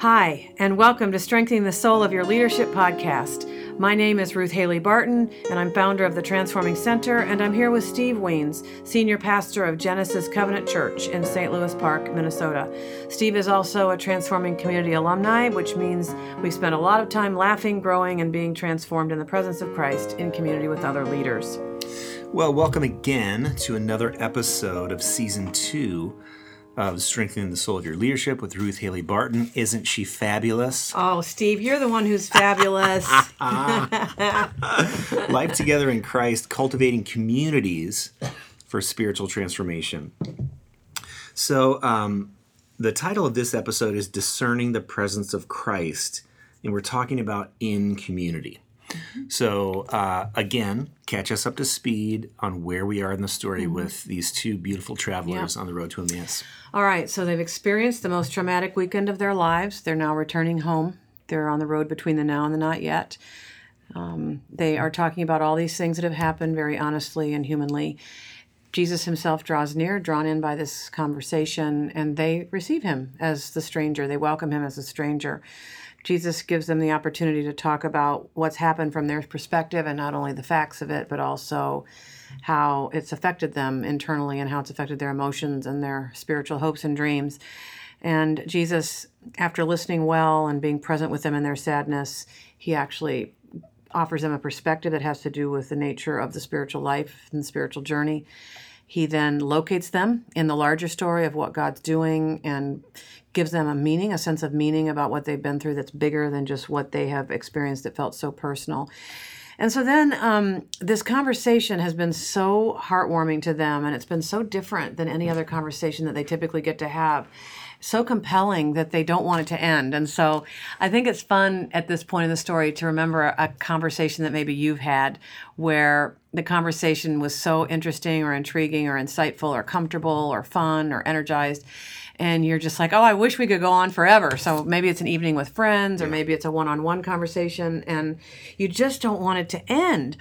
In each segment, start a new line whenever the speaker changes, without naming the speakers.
Hi, and welcome to Strengthening the Soul of Your Leadership podcast. My name is Ruth Haley Barton, and I'm founder of the Transforming Center, and I'm here with Steve Wiens, Senior Pastor of Genesis Covenant Church in St. Louis Park, Minnesota. Steve is also a Transforming Community alumni, which means we've spent a lot of time laughing, growing, and being transformed in the presence of Christ in community with other leaders.
Well, welcome again to another episode of season two of Strengthening the Soul of Your Leadership with Ruth Haley Barton. Isn't she fabulous?
Oh, Steve, you're the one who's fabulous.
Life together in Christ, cultivating communities for spiritual transformation. So, um, the title of this episode is Discerning the Presence of Christ, and we're talking about in community. So, uh, again, catch us up to speed on where we are in the story mm-hmm. with these two beautiful travelers on the road to Emmaus.
All right, so they've experienced the most traumatic weekend of their lives. They're now returning home. They're on the road between the now and the not yet. Um, they are talking about all these things that have happened very honestly and humanly. Jesus himself draws near, drawn in by this conversation, and they receive him as the stranger. They welcome him as a stranger. Jesus gives them the opportunity to talk about what's happened from their perspective and not only the facts of it, but also how it's affected them internally and how it's affected their emotions and their spiritual hopes and dreams. And Jesus, after listening well and being present with them in their sadness, he actually offers them a perspective that has to do with the nature of the spiritual life and the spiritual journey. He then locates them in the larger story of what God's doing and gives them a meaning, a sense of meaning about what they've been through that's bigger than just what they have experienced that felt so personal. And so then um, this conversation has been so heartwarming to them, and it's been so different than any other conversation that they typically get to have. So compelling that they don't want it to end. And so I think it's fun at this point in the story to remember a conversation that maybe you've had where the conversation was so interesting or intriguing or insightful or comfortable or fun or energized and you're just like, oh, I wish we could go on forever. So maybe it's an evening with friends, or maybe it's a one on one conversation, and you just don't want it to end.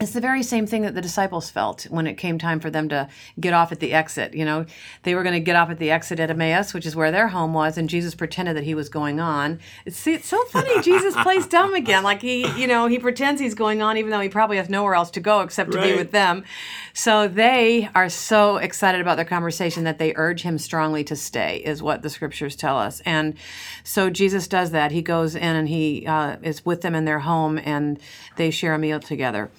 It's the very same thing that the disciples felt when it came time for them to get off at the exit. You know, they were going to get off at the exit at Emmaus, which is where their home was, and Jesus pretended that he was going on. It's, it's so funny. Jesus plays dumb again. Like he, you know, he pretends he's going on, even though he probably has nowhere else to go except to right. be with them. So they are so excited about their conversation that they urge him strongly to stay, is what the scriptures tell us. And so Jesus does that. He goes in and he uh, is with them in their home, and they share a meal together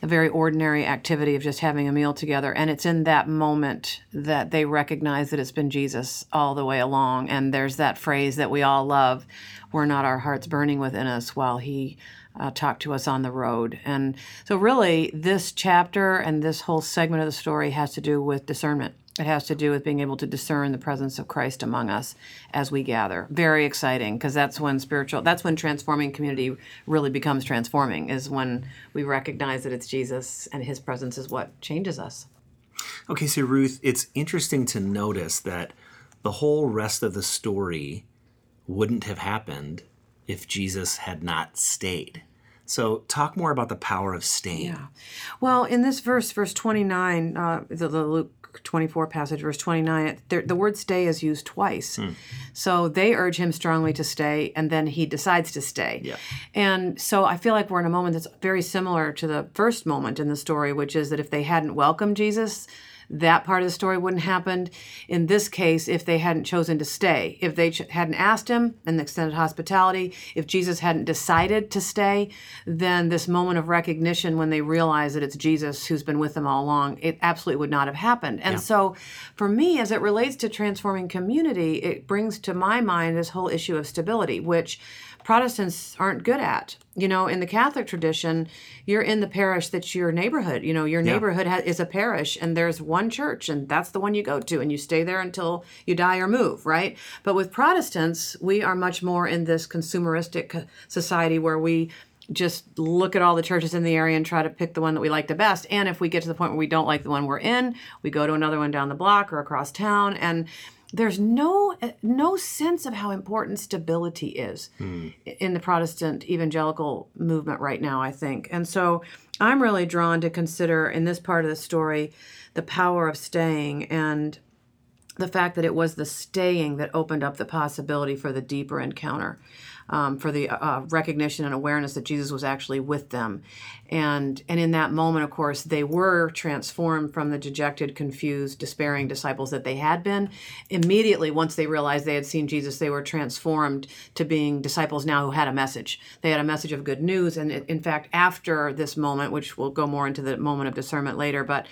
the very ordinary activity of just having a meal together. And it's in that moment that they recognize that it's been Jesus all the way along. And there's that phrase that we all love were not our hearts burning within us while He uh, talked to us on the road. And so, really, this chapter and this whole segment of the story has to do with discernment. It has to do with being able to discern the presence of Christ among us as we gather. Very exciting because that's when spiritual, that's when transforming community really becomes transforming, is when we recognize that it's Jesus and his presence is what changes us.
Okay, so Ruth, it's interesting to notice that the whole rest of the story wouldn't have happened if Jesus had not stayed. So, talk more about the power of staying.
Yeah. Well, in this verse, verse 29, uh, the, the Luke 24 passage, verse 29, the word stay is used twice. Hmm. So they urge him strongly to stay, and then he decides to stay. Yeah. And so I feel like we're in a moment that's very similar to the first moment in the story, which is that if they hadn't welcomed Jesus, that part of the story wouldn't happened In this case, if they hadn't chosen to stay, if they ch- hadn't asked him and extended hospitality, if Jesus hadn't decided to stay, then this moment of recognition when they realize that it's Jesus who's been with them all along, it absolutely would not have happened. And yeah. so for me, as it relates to transforming community, it brings to my mind this whole issue of stability, which Protestants aren't good at. You know, in the Catholic tradition, you're in the parish that's your neighborhood. You know, your neighborhood yeah. ha- is a parish, and there's one church, and that's the one you go to, and you stay there until you die or move, right? But with Protestants, we are much more in this consumeristic society where we just look at all the churches in the area and try to pick the one that we like the best. And if we get to the point where we don't like the one we're in, we go to another one down the block or across town. And there's no no sense of how important stability is mm. in the Protestant evangelical movement right now, I think. And so I'm really drawn to consider in this part of the story the power of staying and the fact that it was the staying that opened up the possibility for the deeper encounter, um, for the uh, recognition and awareness that Jesus was actually with them, and and in that moment, of course, they were transformed from the dejected, confused, despairing disciples that they had been. Immediately, once they realized they had seen Jesus, they were transformed to being disciples now who had a message. They had a message of good news, and in fact, after this moment, which we'll go more into the moment of discernment later, but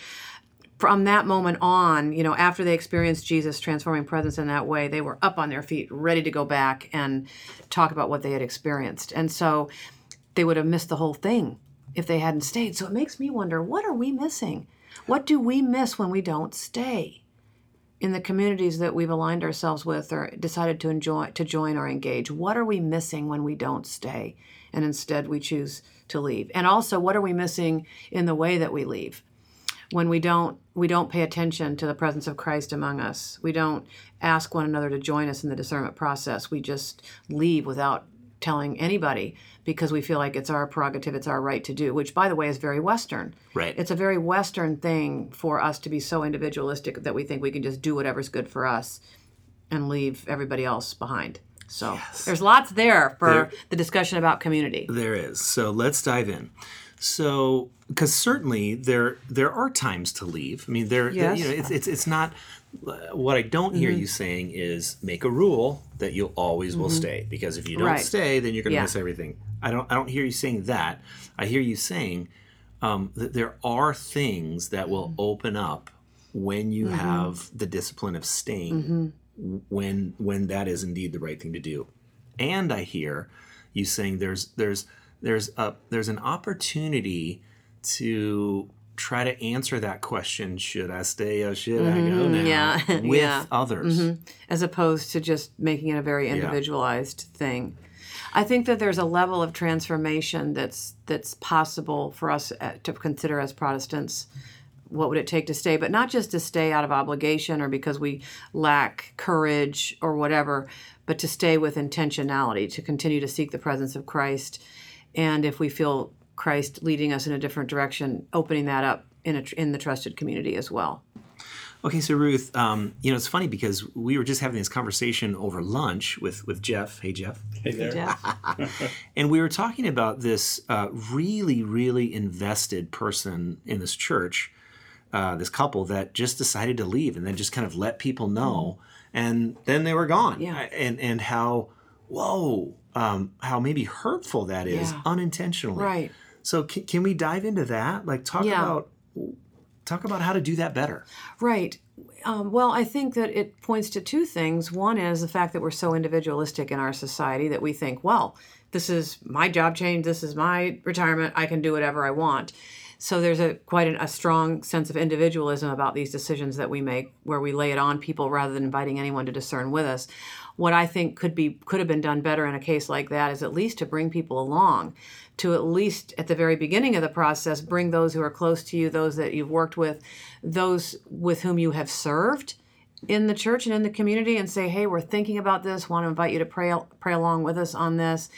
from that moment on, you know, after they experienced Jesus' transforming presence in that way, they were up on their feet, ready to go back and talk about what they had experienced. And so they would have missed the whole thing if they hadn't stayed. So it makes me wonder what are we missing? What do we miss when we don't stay? In the communities that we've aligned ourselves with or decided to enjoy to join or engage, what are we missing when we don't stay and instead we choose to leave? And also what are we missing in the way that we leave? When we don't we don't pay attention to the presence of Christ among us. We don't ask one another to join us in the discernment process. We just leave without telling anybody because we feel like it's our prerogative, it's our right to do, which by the way is very western.
Right.
It's a very western thing for us to be so individualistic that we think we can just do whatever's good for us and leave everybody else behind. So yes. there's lots there for there, the discussion about community.
There is. So let's dive in. So, because certainly there there are times to leave. I mean, there, yes. you know, it's, it's it's not. What I don't hear mm-hmm. you saying is make a rule that you always mm-hmm. will stay because if you don't right. stay, then you're going to yeah. miss everything. I don't I don't hear you saying that. I hear you saying um, that there are things that will mm-hmm. open up when you mm-hmm. have the discipline of staying mm-hmm. when when that is indeed the right thing to do. And I hear you saying there's there's there's a there's an opportunity to try to answer that question should i stay or should mm-hmm, i go mm-hmm. now yeah. with yeah. others mm-hmm.
as opposed to just making it a very individualized yeah. thing i think that there's a level of transformation that's that's possible for us uh, to consider as protestants what would it take to stay but not just to stay out of obligation or because we lack courage or whatever but to stay with intentionality to continue to seek the presence of christ and if we feel Christ leading us in a different direction, opening that up in a, in the trusted community as well.
Okay, so Ruth, um, you know it's funny because we were just having this conversation over lunch with with Jeff. Hey, Jeff.
Hey there. Jeff.
and we were talking about this uh, really, really invested person in this church, uh, this couple that just decided to leave and then just kind of let people know, and then they were gone.
Yeah.
And and how, whoa, um, how maybe hurtful that is yeah. unintentionally.
Right.
So can, can we dive into that? Like talk yeah. about talk about how to do that better.
Right. Um, well, I think that it points to two things. One is the fact that we're so individualistic in our society that we think, well, this is my job change, this is my retirement, I can do whatever I want. So there's a quite an, a strong sense of individualism about these decisions that we make, where we lay it on people rather than inviting anyone to discern with us what I think could be could have been done better in a case like that is at least to bring people along, to at least at the very beginning of the process bring those who are close to you, those that you've worked with, those with whom you have served in the church and in the community and say, "Hey, we're thinking about this. Want to invite you to pray pray along with us on this."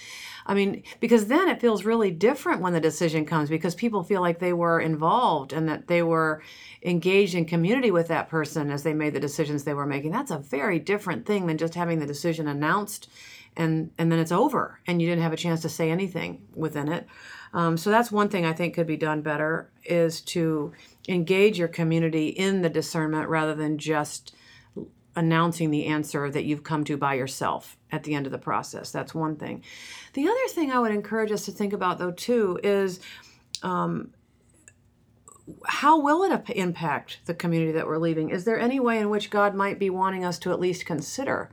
I mean, because then it feels really different when the decision comes because people feel like they were involved and that they were engaged in community with that person as they made the decisions they were making. That's a very different thing than just having the decision announced and and then it's over and you didn't have a chance to say anything within it. Um, so that's one thing I think could be done better is to engage your community in the discernment rather than just announcing the answer that you've come to by yourself at the end of the process. That's one thing. The other thing I would encourage us to think about, though, too, is um, how will it impact the community that we're leaving? Is there any way in which God might be wanting us to at least consider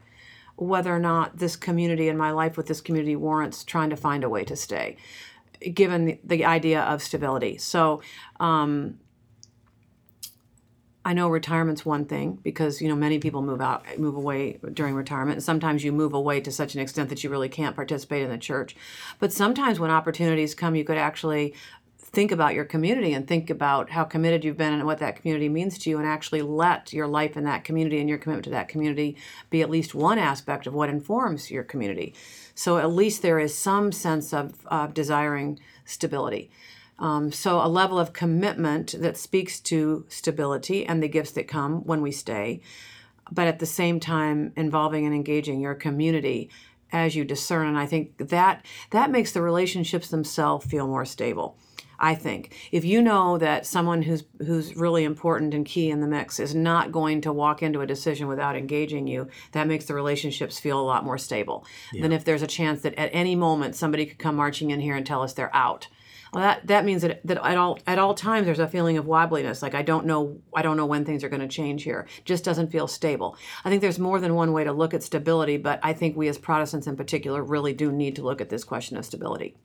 whether or not this community and my life with this community warrants trying to find a way to stay, given the, the idea of stability? So, um, I know retirement's one thing because you know many people move out, move away during retirement, and sometimes you move away to such an extent that you really can't participate in the church. But sometimes when opportunities come, you could actually think about your community and think about how committed you've been and what that community means to you, and actually let your life in that community and your commitment to that community be at least one aspect of what informs your community. So at least there is some sense of, of desiring stability. Um, so, a level of commitment that speaks to stability and the gifts that come when we stay. but at the same time involving and engaging your community as you discern. And I think that that makes the relationships themselves feel more stable. I think if you know that someone who's who's really important and key in the mix is not going to walk into a decision without engaging you, that makes the relationships feel a lot more stable than if there's a chance that at any moment somebody could come marching in here and tell us they're out. Well, that that means that, that at all at all times there's a feeling of wobbliness. Like I don't know I don't know when things are going to change here. Just doesn't feel stable. I think there's more than one way to look at stability, but I think we as Protestants in particular really do need to look at this question of stability.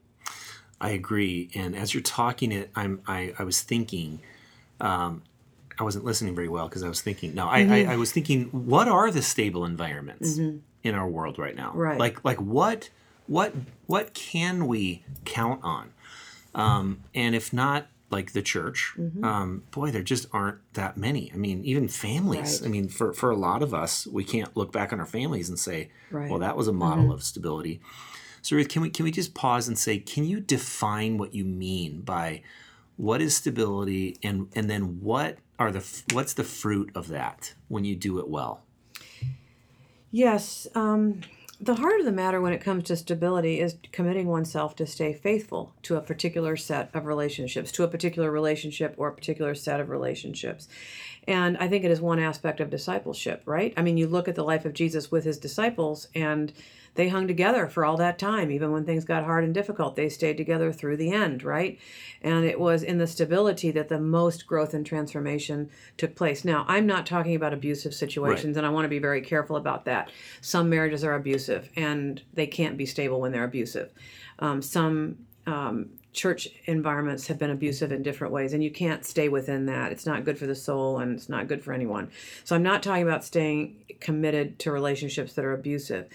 I agree. And as you're talking it, I'm I, I was thinking, um, I wasn't listening very well because I was thinking. No, I,
Mm-hmm.
I, I was thinking, what are the stable environments in our world right now?
Right.
Like like what what what can we count on? Um, and if not like the church,
Mm-hmm.
um, boy, there just aren't that many. I mean, even families.
Right.
I mean, for for a lot of us, we can't look back on our families and say,
Right. Mm-hmm.
well, that was a model of stability. So Ruth, can we can we just pause and say, can you define what you mean by what is stability, and and then what are the what's the fruit of that when you do it well?
Yes. Um, the heart of the matter when it comes to stability is committing oneself to stay faithful to a particular set of relationships, to a particular relationship or a particular set of relationships. And I think it is one aspect of discipleship, right? I mean, you look at the life of Jesus with his disciples, and they hung together for all that time, even when things got hard and difficult. They stayed together through the end, right? And it was in the stability that the most growth and transformation took place. Now, I'm not talking about abusive situations, and I want to be very careful about that. Some marriages are abusive, and they can't be stable when they're abusive. Um, some um, church environments have been abusive in different ways, and you can't stay within that. It's not good for the soul, and it's not good for anyone. So, I'm not talking about staying committed to relationships that are abusive.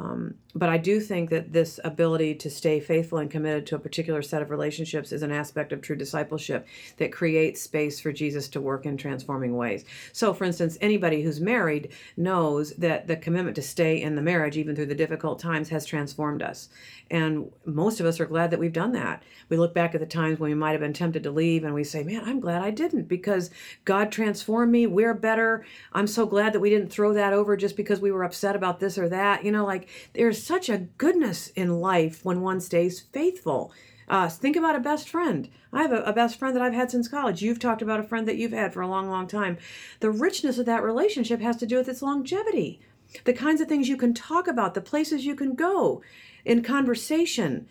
Um, but I do think that this ability to stay faithful and committed to a particular set of relationships is an aspect of true discipleship that creates space for Jesus to work in transforming ways. So, for instance, anybody who's married knows that the commitment to stay in the marriage, even through the difficult times, has transformed us. And most of us are glad that we've done that. We look back at the times when we might have been tempted to leave and we say, Man, I'm glad I didn't because God transformed me. We're better. I'm so glad that we didn't throw that over just because we were upset about this or that. You know, like there's such a goodness in life when one stays faithful. Uh, think about a best friend. I have a, a best friend that I've had since college. You've talked about a friend that you've had for a long, long time. The richness of that relationship has to do with its longevity the kinds of things you can talk about, the places you can go in conversation.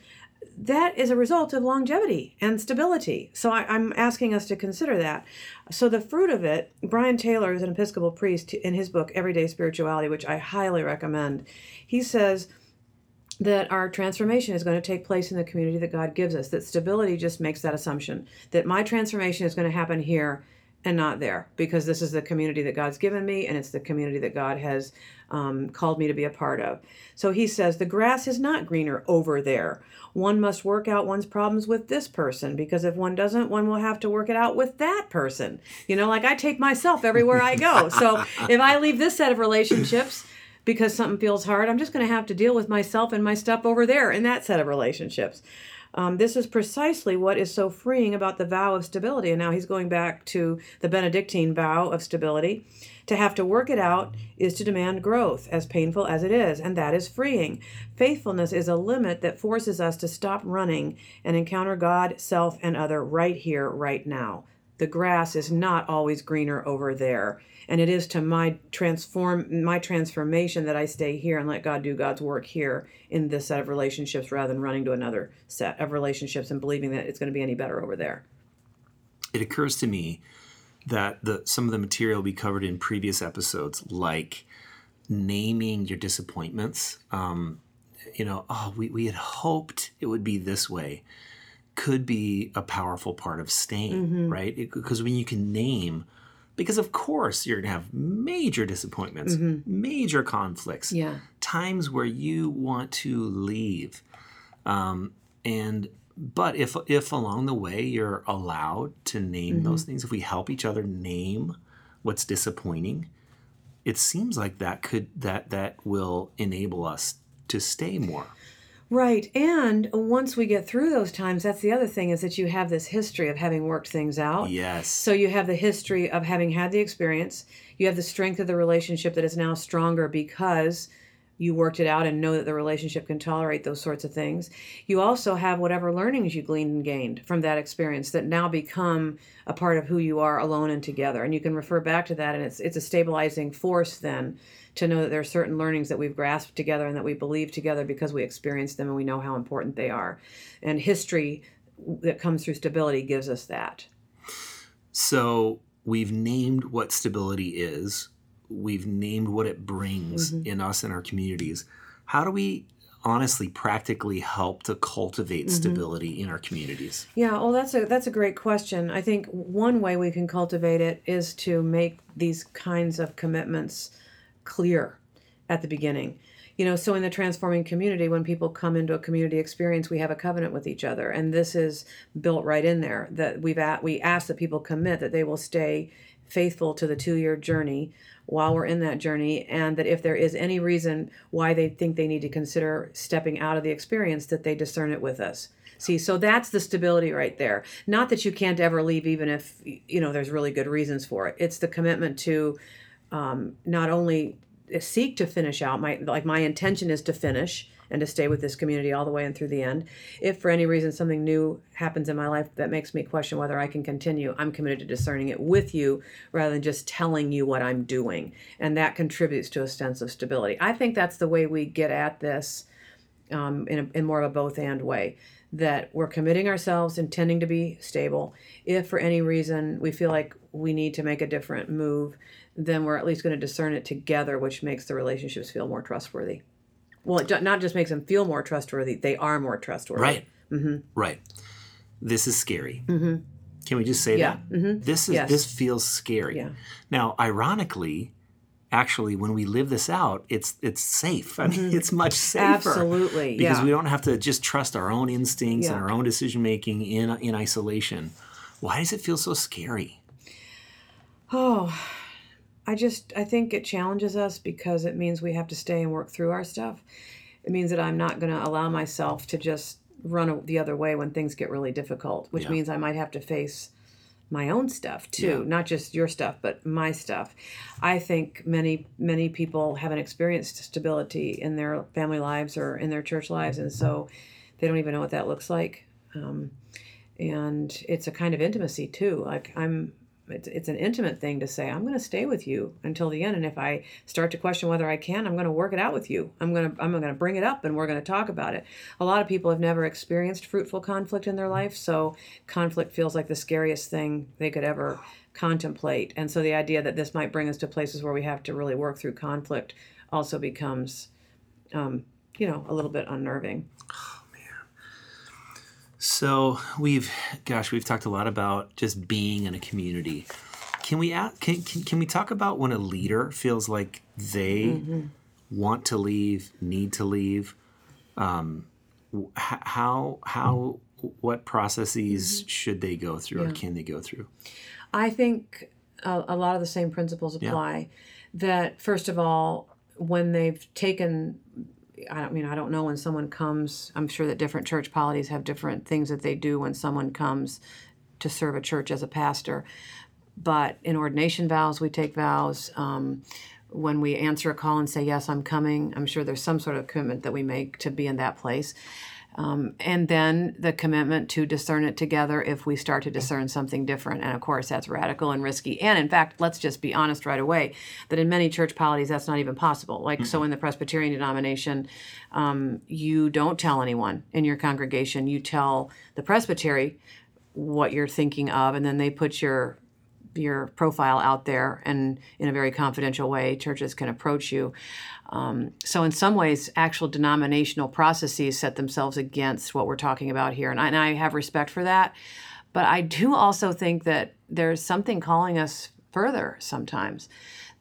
That is a result of longevity and stability. So I, I'm asking us to consider that. So the fruit of it, Brian Taylor is an Episcopal priest in his book Everyday Spirituality, which I highly recommend. He says that our transformation is going to take place in the community that God gives us. That stability just makes that assumption that my transformation is going to happen here and not there because this is the community that God's given me and it's the community that God has um, called me to be a part of. So he says the grass is not greener over there. One must work out one's problems with this person because if one doesn't, one will have to work it out with that person. You know, like I take myself everywhere I go. So if I leave this set of relationships, because something feels hard, I'm just going to have to deal with myself and my stuff over there in that set of relationships. Um, this is precisely what is so freeing about the vow of stability. And now he's going back to the Benedictine vow of stability. To have to work it out is to demand growth, as painful as it is, and that is freeing. Faithfulness is a limit that forces us to stop running and encounter God, self, and other right here, right now. The grass is not always greener over there and it is to my transform my transformation that I stay here and let God do God's work here in this set of relationships rather than running to another set of relationships and believing that it's going to be any better over there.
It occurs to me that the some of the material we covered in previous episodes, like naming your disappointments, um, you know, oh, we, we had hoped it would be this way, could be a powerful part of staying, right? Because when you can name, because of course you're gonna have major disappointments, major conflicts,
Yeah.
times where you want to leave, um, and but if if along the way you're allowed to name those things, if we help each other name what's disappointing, it seems like that could that that will enable us to stay more.
Right. And once we get through those times, that's the other thing is that you have this history of having worked things out.
Yes.
So you have the history of having had the experience. You have the strength of the relationship that is now stronger because you worked it out and know that the relationship can tolerate those sorts of things. You also have whatever learnings you gleaned and gained from that experience that now become a part of who you are alone and together. And you can refer back to that and it's it's a stabilizing force then to know that there are certain learnings that we've grasped together and that we believe together because we experienced them and we know how important they are. And history that comes through stability gives us that.
So we've named what stability is. We've named what it brings
Mm-hmm.
in us and our communities. How do we honestly practically help to cultivate
Mm-hmm.
stability in our communities?
Yeah, well, that's a that's a great question. I think one way we can cultivate it is to make these kinds of commitments clear at the beginning. You know, so in the transforming community, when people come into a community experience, we have a covenant with each other, and this is built right in there. That we've at, we ask that people commit that they will stay faithful to the two year journey while we're in that journey, and that if there is any reason why they think they need to consider stepping out of the experience, that they discern it with us. See, so that's the stability right there. Not that you can't ever leave, even if you know there's really good reasons for it. It's the commitment to um, not only seek to finish out. My like my intention is to finish and to stay with this community all the way and through the end. If for any reason something new happens in my life that makes me question whether I can continue, I'm committed to discerning it with you rather than just telling you what I'm doing, and that contributes to a sense of stability. I think that's the way we get at this um, in, a, in more of a both and way that we're committing ourselves intending to be stable if for any reason we feel like we need to make a different move then we're at least going to discern it together which makes the relationships feel more trustworthy well it not just makes them feel more trustworthy they are more trustworthy
Right. Mm-hmm. Right. This is scary. Mm-hmm. Can we just say
Yeah.
that? Mm-hmm. This is
Yes.
this feels scary.
Yeah.
Now, ironically, actually, when we live this out, it's it's safe. I mean, it's much safer.
Mm-hmm. Absolutely,
Because
yeah.
we don't have to just trust our own instincts and our own decision making in in isolation. Why does it feel so scary?
Oh, I just I think it challenges us because it means we have to stay and work through our stuff. It means that I'm not going to allow myself to just run the other way when things get really difficult, which
Yeah.
means I might have to face my own stuff too,
Yeah.
not just your stuff, but my stuff. I think many many people haven't experienced stability in their family lives or in their church lives, and so they don't even know what that looks like. Um, and it's a kind of intimacy too. Like I'm, it's, it's an intimate thing to say I'm going to stay with you until the end, and if I start to question whether I can, I'm going to work it out with you. I'm going to I'm going to bring it up, and we're going to talk about it. A lot of people have never experienced fruitful conflict in their life, so conflict feels like the scariest thing they could ever contemplate. And so the idea that this might bring us to places where we have to really work through conflict also becomes, um, you know, a little bit unnerving.
So we've, gosh, we've talked a lot about just being in a community. Can we a- can, can, can we talk about when a leader feels like they
Mm-hmm.
want to leave, need to leave? Um, how how what processes
Mm-hmm.
should they go through or can they go through?
I think a, a lot of the same principles apply. That first of all, when they've taken, I don't mean I don't know when someone comes. I'm sure that different church polities have different things that they do when someone comes to serve a church as a pastor. But in ordination vows, we take vows. Um, when we answer a call and say yes, I'm coming, I'm sure there's some sort of commitment that we make to be in that place. Um, and then the commitment to discern it together if we start to discern something different. And of course, that's radical and risky. And in fact, let's just be honest right away that in many church polities, that's not even possible. Like, so in the Presbyterian denomination, um, you don't tell anyone in your congregation, you tell the presbytery what you're thinking of, and then they put your your profile out there and in a very confidential way churches can approach you um, so in some ways actual denominational processes set themselves against what we're talking about here and I, and I have respect for that. But i do also think that there's something calling us further sometimes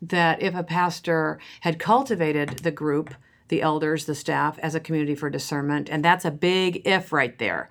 that if a pastor had cultivated the group the elders the staff as a community for discernment and that's a big if right there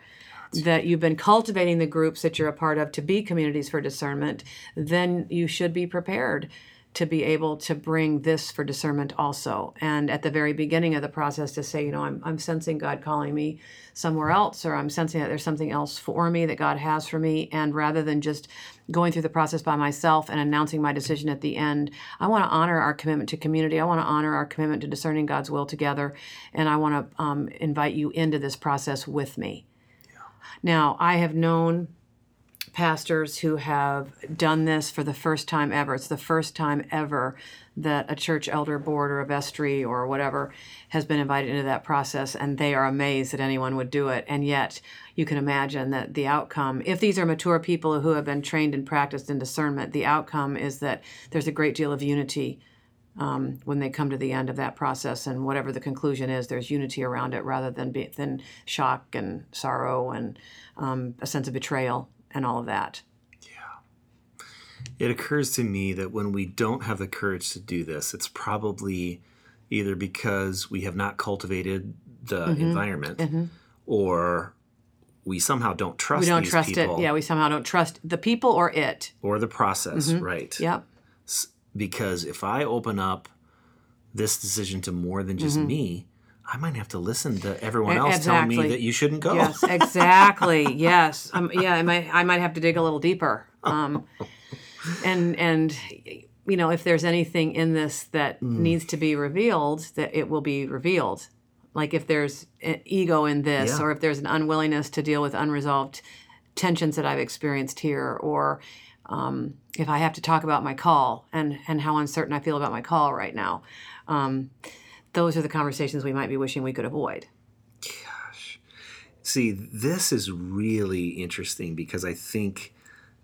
that you've been cultivating the groups that you're a part of to be communities for discernment, then you should be prepared to be able to bring this for discernment also. And at the very beginning of the process, to say, you know, I'm, I'm sensing God calling me somewhere else, or I'm sensing that there's something else for me that God has for me. And rather than just going through the process by myself and announcing my decision at the end, I want to honor our commitment to community. I want to honor our commitment to discerning God's will together. And I want to um, invite you into this process with me. Now, I have known pastors who have done this for the first time ever. It's the first time ever that a church elder board or a vestry or whatever has been invited into that process, and they are amazed that anyone would do it. And yet, you can imagine that the outcome, if these are mature people who have been trained and practiced in discernment, the outcome is that there's a great deal of unity. Um, when they come to the end of that process, and whatever the conclusion is, there's unity around it rather than be, than shock and sorrow and um, a sense of betrayal and all of that. Yeah.
It occurs to me that when we don't have the courage to do this, it's probably either because we have not cultivated the
Mm-hmm.
environment mm-hmm. or we somehow don't trust
We don't trust
people
it. Yeah, we somehow don't trust the people or it.
or the process, mm-hmm. right?
Yep.
Because if I open up this decision to more than just mm-hmm. me, I might have to listen to everyone else telling me that you shouldn't go.
Yes, exactly. yes. Um, yeah, I might I might have to dig a little deeper. Um, and and you know, if there's anything in this that
Mm.
needs to be revealed, that it will be revealed. Like if there's ego in this,
Yeah.
or if there's an unwillingness to deal with unresolved tensions that I've experienced here, or um, if I have to talk about my call and and how uncertain I feel about my call right now. Um, those are the conversations we might be wishing we could avoid. Gosh.
See, this is really interesting because I think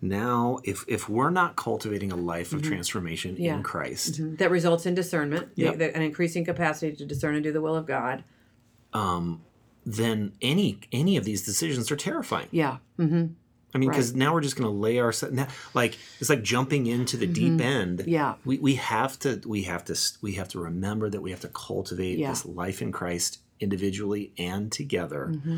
now if if we're not cultivating a life of transformation
Mm-hmm. Yeah.
in Christ,
that results in discernment, the-
Yep.
the- an increasing capacity to discern and do the will of God.
Um, then any any of these decisions are terrifying.
Yeah,
I mean, because now we're just going to lay our now, like it's like jumping into the deep end.
Mm-hmm. Yeah.
we we have to we have to we have to remember that we have to cultivate
Yeah.
this life in Christ individually and together.
Mm-hmm.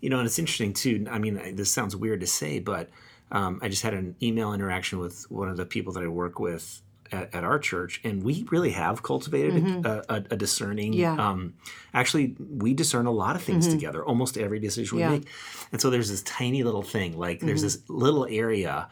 You know, and it's interesting too. I mean, this sounds weird to say, but um, I just had an email interaction with one of the people that I work with at, at our church, and we really have cultivated a, a, a discerning.
Mm-hmm. Yeah. Mm-hmm.
Um, actually, we discern a lot of things together. Almost every decision we
Yeah.
make, and so there's this tiny little thing. Like there's
Mm-hmm.
this little area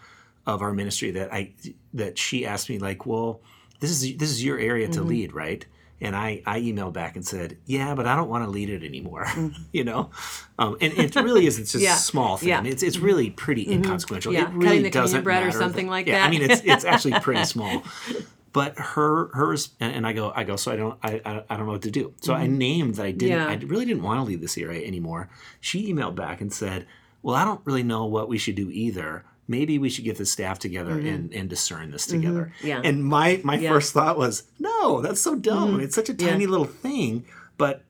of our ministry that I that she asked me like, well, this is this is your area
Mm-hmm.
to lead, right? And I, I emailed back and said, yeah, but I don't want to lead it anymore. you know, um, and it really is. It's just
Yeah.
a small thing.
Yeah. Mm-hmm.
It's, it's really pretty inconsequential.
Yeah.
It really
Cutting the
doesn't
bread or
matter.
something like
yeah, I mean, it's it's actually pretty small. But her hers and, and I go I go so I don't I, I, don't know what to do. So I named that I didn't
Mm-hmm. Yeah.
I really didn't want to leave this area anymore. She emailed back and said, "Well, I don't really know what we should do either." Maybe we should get the staff together and, and discern this together.
Mm-hmm. Yeah.
And my my
Yeah. Mm-hmm.
first thought was, no, that's so dumb. It's such a
Yeah.
tiny little thing. But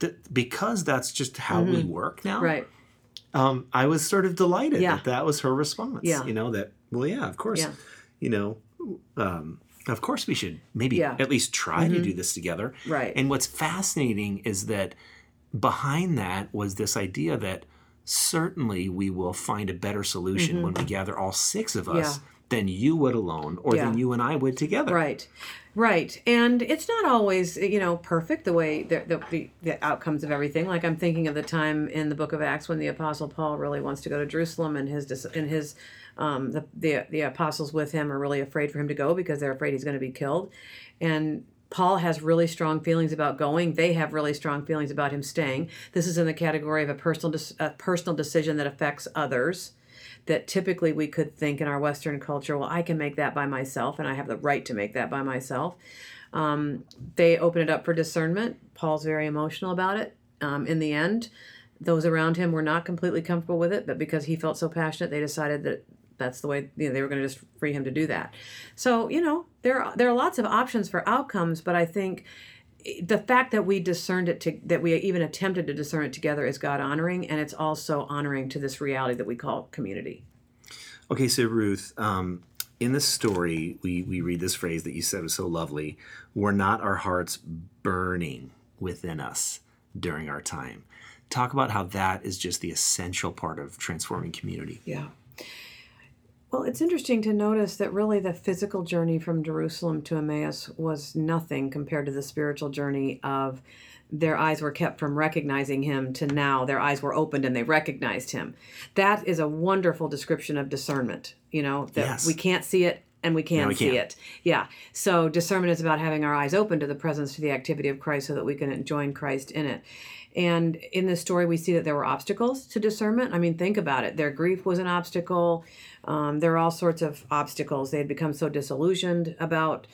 th- because that's just how we work now,
Mm-hmm. right.
um, I was sort of delighted
Yeah.
that that was her response.
Yeah.
You know, that, well, yeah, of course,
Yeah.
you know, um, of course we should maybe
Yeah. Mm-hmm.
at least try to do this together.
Right.
And what's fascinating is that behind that was this idea that certainly we will find a better solution when we gather all six of us
Mm-hmm. Yeah.
than you would alone or
Yeah.
than you and I would together.
Right, right, and it's not always you know perfect the way the, the the outcomes of everything. Like I'm thinking of the time in the Book of Acts when the Apostle Paul really wants to go to Jerusalem, and his dis- and his um, the, the the apostles with him are really afraid for him to go because they're afraid he's going to be killed, and Paul has really strong feelings about going. They have really strong feelings about him staying. This is in the category of a personal dis- a personal decision that affects others that typically we could think in our Western culture, well, I can make that by myself and I have the right to make that by myself. Um, they open it up for discernment. Paul's very emotional about it. Um, in the end, those around him were not completely comfortable with it, but because he felt so passionate, they decided that that's the way you know, they were going to just free him to do that. So you know there are, there are lots of options for outcomes, but I think the fact that we discerned it to that we even attempted to discern it together is God honoring, and it's also honoring to this reality that we call community.
Okay, so Ruth, um, in this story, we, we read this phrase that you said was so lovely. Were not our hearts burning within us during our time? Talk about how that is just the essential part of transforming community.
Yeah. Well, it's interesting to notice that really the physical journey from Jerusalem to Emmaus was nothing compared to the spiritual journey of their eyes were kept from recognizing him to now their eyes were opened and they recognized him. That is a wonderful description of discernment, you know, that
Yes.
we can't see it and we can
we
see
can.
it. Yeah. So discernment is about having our eyes open to the presence, to the activity of Christ so that we can join Christ in it. And in this story, we see that there were obstacles to discernment. I mean, think about it. Their grief was an obstacle. Um, there are all sorts of obstacles. They had become so disillusioned about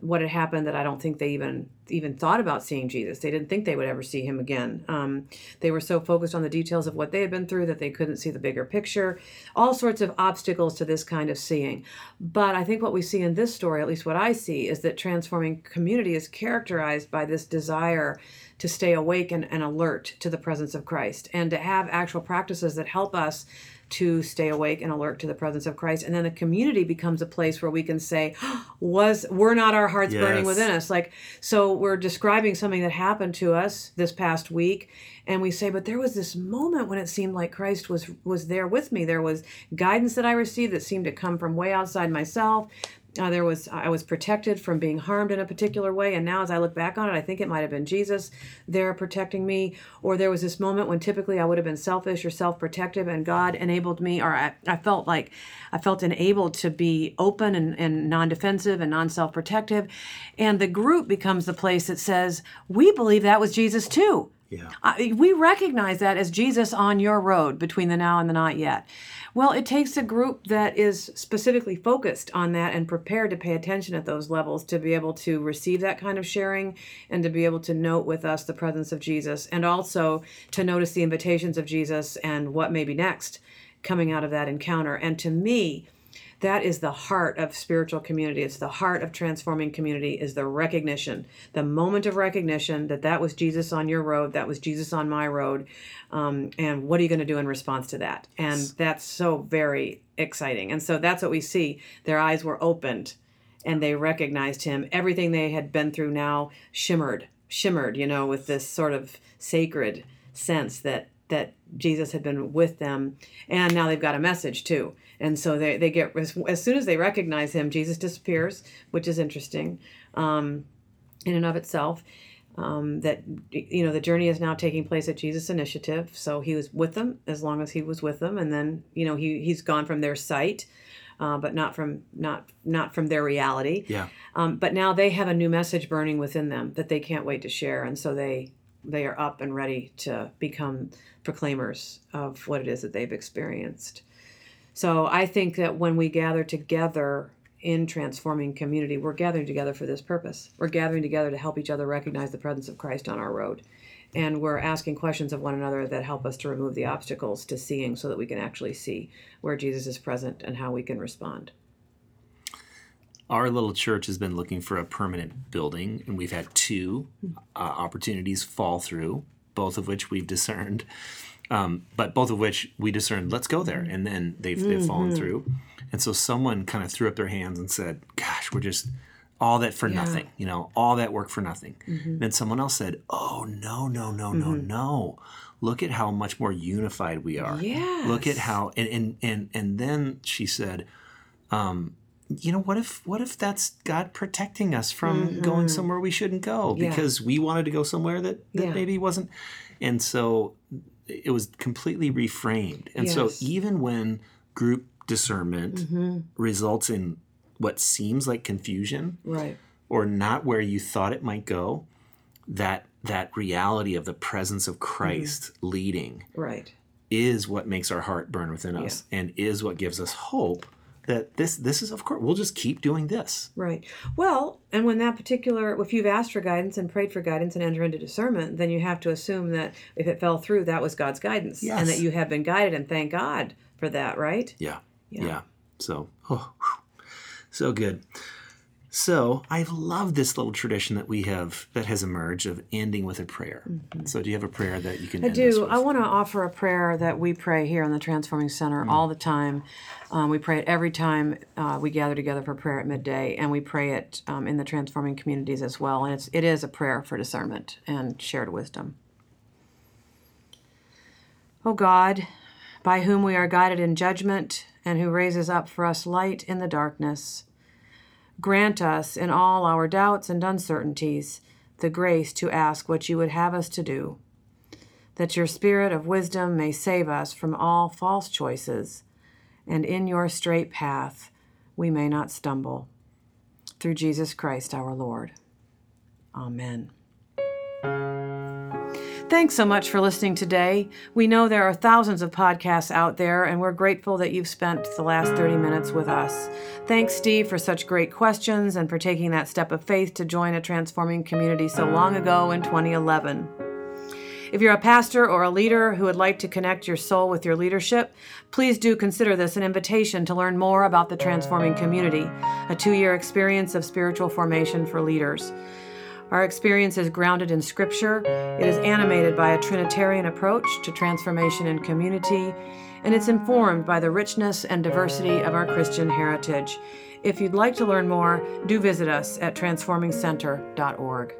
what had happened that I don't think they even even thought about seeing Jesus. They didn't think they would ever see him again. Um, they were so focused on the details of what they had been through that they couldn't see the bigger picture. All sorts of obstacles to this kind of seeing. But I think what we see in this story, at least what I see, is that transforming community is characterized by this desire to stay awake and, and alert to the presence of Christ and to have actual practices that help us to stay awake and alert to the presence of Christ. And then the community becomes a place where we can say, was were not our hearts burning within us? Like so we're describing something that happened to us this past week and we say, but there was this moment when it seemed like Christ was was there with me. There was guidance that I received that seemed to come from way outside myself. Uh, there was I was protected from being harmed in a particular way, and now as I look back on it, I think it might have been Jesus there protecting me. Or there was this moment when typically I would have been selfish or self-protective, and God enabled me, or I, I felt like I felt enabled to be open and, and non-defensive and non-self-protective. And the group becomes the place that says, "We believe that was Jesus too."
Yeah.
I, we recognize that as Jesus on your road between the now and the not yet. Well, it takes a group that is specifically focused on that and prepared to pay attention at those levels to be able to receive that kind of sharing and to be able to note with us the presence of Jesus and also to notice the invitations of Jesus and what may be next coming out of that encounter. And to me, that is the heart of spiritual community. It's the heart of transforming community is the recognition the moment of recognition that that was jesus on your road that was jesus on my road um, and what are you going to do in response to that? And that's so very exciting. And so that's what we see. Their eyes were opened and they recognized him. Everything they had been through now shimmered shimmered you know with this sort of sacred sense that that Jesus had been with them, and now they've got a message too. And so they, they get as, as soon as they recognize him, Jesus disappears, which is interesting um, in and of itself. Um, that you know the journey is now taking place at Jesus' initiative. So he was with them as long as he was with them, and then you know he he's gone from their sight, uh, but not from not not from their reality.
Yeah.
Um, but now they have a new message burning within them that they can't wait to share, and so they they are up and ready to become proclaimers of what it is that they've experienced. So I think that when we gather together in transforming community, we're gathering together for this purpose. We're gathering together to help each other recognize the presence of Christ on our road. And we're asking questions of one another that help us to remove the obstacles to seeing so that we can actually see where Jesus is present and how we can respond.
Our little church has been looking for a permanent building, and we've had two uh, opportunities fall through, both of which we've discerned. Um, but both of which we discerned, let's go there, and then they've they've fallen through. And so someone kind of threw up their hands and said, "Gosh, we're just all that for nothing, you know, all that work for nothing." Then someone else said, "Oh no, no, no, no, no! Look at how much more unified we are. Yeah. Look at how." And and and and then she said, you know what if what if that's god protecting us from going somewhere we shouldn't go
Mm-hmm. Yeah.
because we wanted to go somewhere that, that
Yeah.
maybe wasn't and so it was completely reframed and so even when group discernment
Mm-hmm.
results in what seems like confusion
Right.
or not where you thought it might go that that reality of the presence of christ leading
Right.
is what makes our heart burn within us and is what gives us hope that this this is of course we'll just keep doing this
Right. Well, and when that particular, if you've asked for guidance and prayed for guidance and enter into discernment, then you have to assume that if it fell through, that was God's guidance, and that you have been guided, and thank God for that. Right.
yeah
Yeah.
yeah, so oh so good so i've loved this little tradition that we have that has emerged of ending with a prayer so do you have a prayer that you can
Mm-hmm. I do. I want to offer a prayer that we pray here in the Transforming Center all the time. Um, we pray it every time uh, we gather together for prayer at midday, and we pray it um, in the transforming communities as well. And it's it is a prayer for discernment and shared wisdom. O God, by whom we are guided in judgment and who raises up for us light in the darkness. Grant us, in all our doubts and uncertainties, the grace to ask what you would have us to do, that your spirit of wisdom may save us from all false choices, and in your straight path we may not stumble. Through Jesus Christ our Lord. Amen. Thanks so much for listening today. We know there are thousands of podcasts out there, and we're grateful that you've spent the last 30 minutes with us. Thanks, Steve, for such great questions and for taking that step of faith to join a transforming community so long ago in 2011. If you're a pastor or a leader who would like to connect your soul with your leadership, please do consider this an invitation to learn more about the Transforming Community, a two year experience of spiritual formation for leaders. Our experience is grounded in Scripture. It is animated by a Trinitarian approach to transformation and community, and it's informed by the richness and diversity of our Christian heritage. If you'd like to learn more, do visit us at transformingcenter.org.